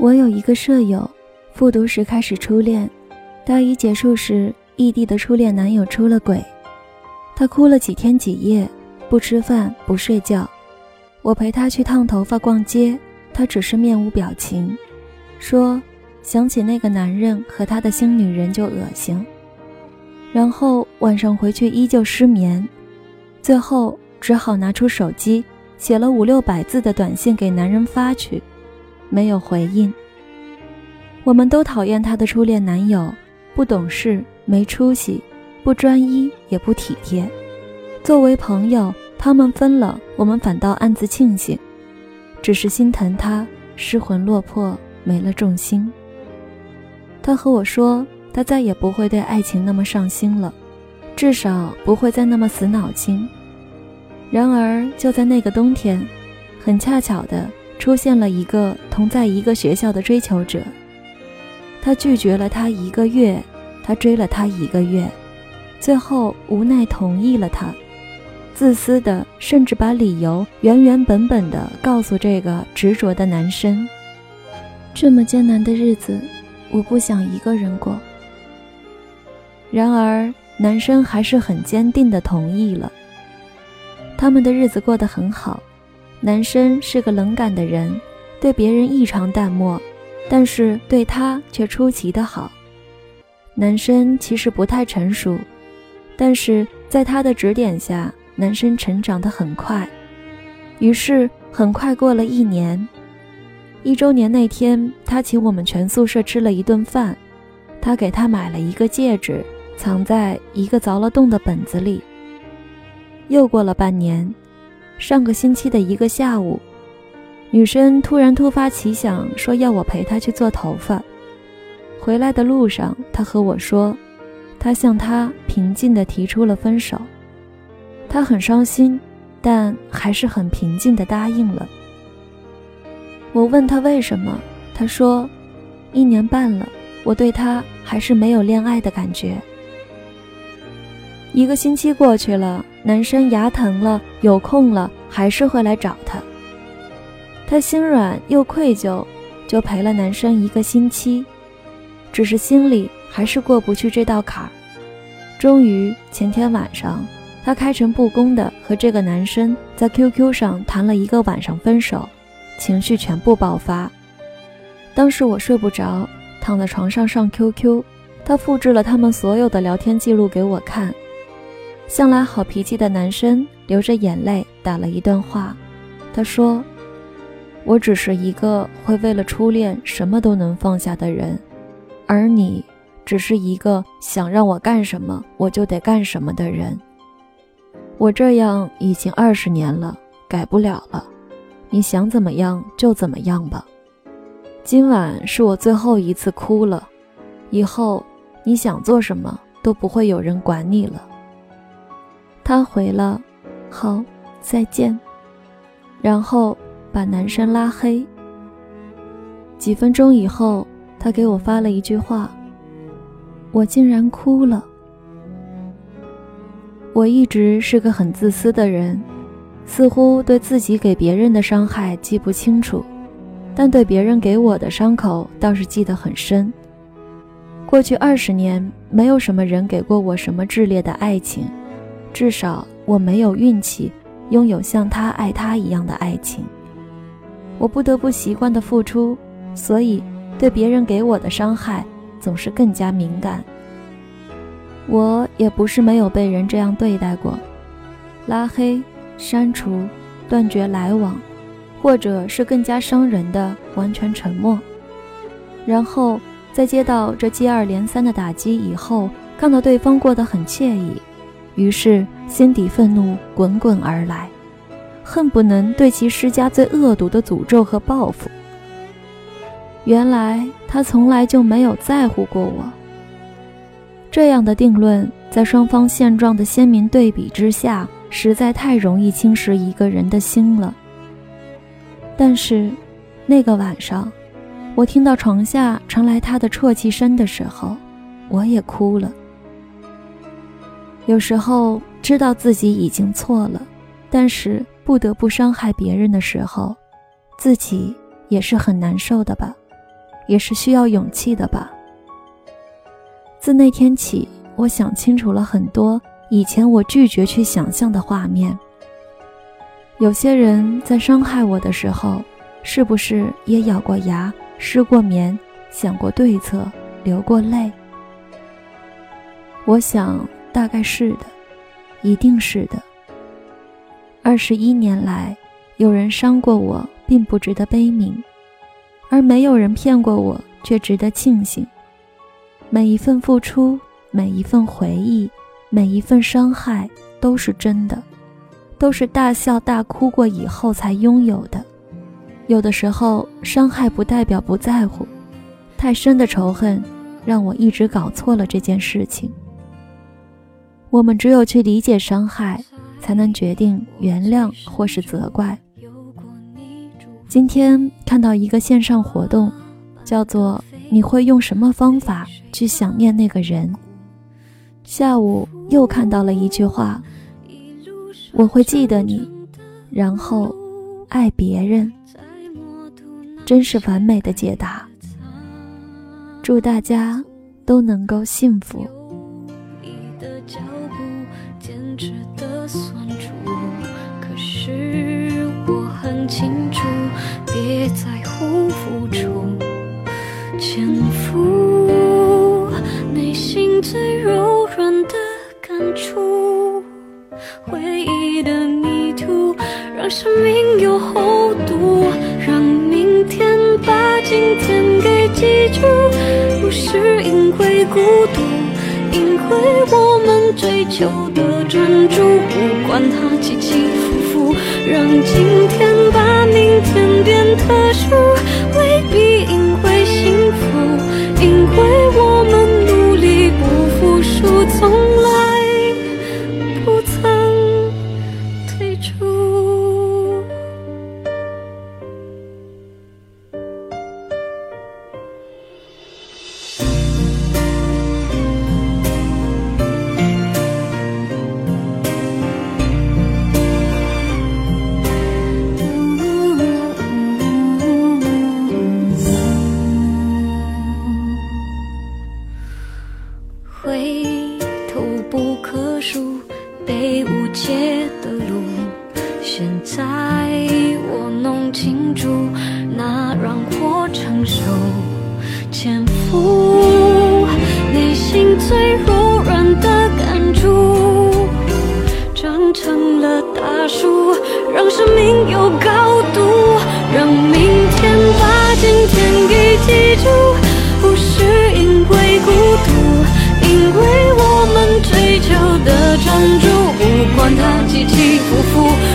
我有一个舍友，复读时开始初恋，大一结束时，异地的初恋男友出了轨，她哭了几天几夜，不吃饭不睡觉。我陪她去烫头发、逛街，她只是面无表情，说想起那个男人和他的新女人就恶心。然后晚上回去依旧失眠，最后只好拿出手机写了五六百字的短信给男人发去。没有回应。我们都讨厌她的初恋男友，不懂事、没出息、不专一也不体贴。作为朋友，他们分了，我们反倒暗自庆幸，只是心疼他失魂落魄，没了重心。他和我说，他再也不会对爱情那么上心了，至少不会再那么死脑筋。然而，就在那个冬天，很恰巧的。出现了一个同在一个学校的追求者，他拒绝了他一个月，他追了他一个月，最后无奈同意了他，自私的甚至把理由原原本本的告诉这个执着的男生。这么艰难的日子，我不想一个人过。然而男生还是很坚定的同意了，他们的日子过得很好。男生是个冷感的人，对别人异常淡漠，但是对他却出奇的好。男生其实不太成熟，但是在他的指点下，男生成长得很快。于是很快过了一年，一周年那天，他请我们全宿舍吃了一顿饭，他给他买了一个戒指，藏在一个凿了洞的本子里。又过了半年。上个星期的一个下午，女生突然突发奇想，说要我陪她去做头发。回来的路上，她和我说，她向他平静地提出了分手。她很伤心，但还是很平静地答应了。我问她为什么，她说，一年半了，我对他还是没有恋爱的感觉。一个星期过去了。男生牙疼了，有空了还是会来找他，他心软又愧疚，就陪了男生一个星期，只是心里还是过不去这道坎儿。终于前天晚上，他开诚布公的和这个男生在 QQ 上谈了一个晚上分手，情绪全部爆发。当时我睡不着，躺在床上上 QQ，他复制了他们所有的聊天记录给我看。向来好脾气的男生流着眼泪打了一段话，他说：“我只是一个会为了初恋什么都能放下的人，而你只是一个想让我干什么我就得干什么的人。我这样已经二十年了，改不了了。你想怎么样就怎么样吧。今晚是我最后一次哭了，以后你想做什么都不会有人管你了。”他回了，好，再见。然后把男生拉黑。几分钟以后，他给我发了一句话：“我竟然哭了。”我一直是个很自私的人，似乎对自己给别人的伤害记不清楚，但对别人给我的伤口倒是记得很深。过去二十年，没有什么人给过我什么炽烈的爱情。至少我没有运气拥有像他爱他一样的爱情，我不得不习惯的付出，所以对别人给我的伤害总是更加敏感。我也不是没有被人这样对待过，拉黑、删除、断绝来往，或者是更加伤人的完全沉默。然后在接到这接二连三的打击以后，看到对方过得很惬意。于是，心底愤怒滚滚而来，恨不能对其施加最恶毒的诅咒和报复。原来他从来就没有在乎过我。这样的定论，在双方现状的鲜明对比之下，实在太容易侵蚀一个人的心了。但是，那个晚上，我听到床下传来他的啜泣声的时候，我也哭了。有时候知道自己已经错了，但是不得不伤害别人的时候，自己也是很难受的吧。也是需要勇气的吧。自那天起，我想清楚了很多以前我拒绝去想象的画面。有些人在伤害我的时候，是不是也咬过牙、失过眠、想过对策、流过泪？我想，大概是的，一定是的。二十一年来，有人伤过我，并不值得悲悯；而没有人骗过我，却值得庆幸。每一份付出，每一份回忆，每一份伤害，都是真的。都是大笑大哭过以后才拥有的。有的时候，伤害不代表不在乎。太深的仇恨，让我一直搞错了这件事情。我们只有去理解伤害，才能决定原谅或是责怪。今天看到一个线上活动，叫做“你会用什么方法去想念那个人”。下午又看到了一句话。我会记得你，然后爱别人，真是完美的解答。祝大家都能够幸福。坚持的酸楚可是我很清楚，别在乎付出，潜伏内心最柔软的感触，回忆。让生命有厚度，让明天把今天给记住。不是因为孤独，为我们追求的专注。不管它起起伏伏，让今天福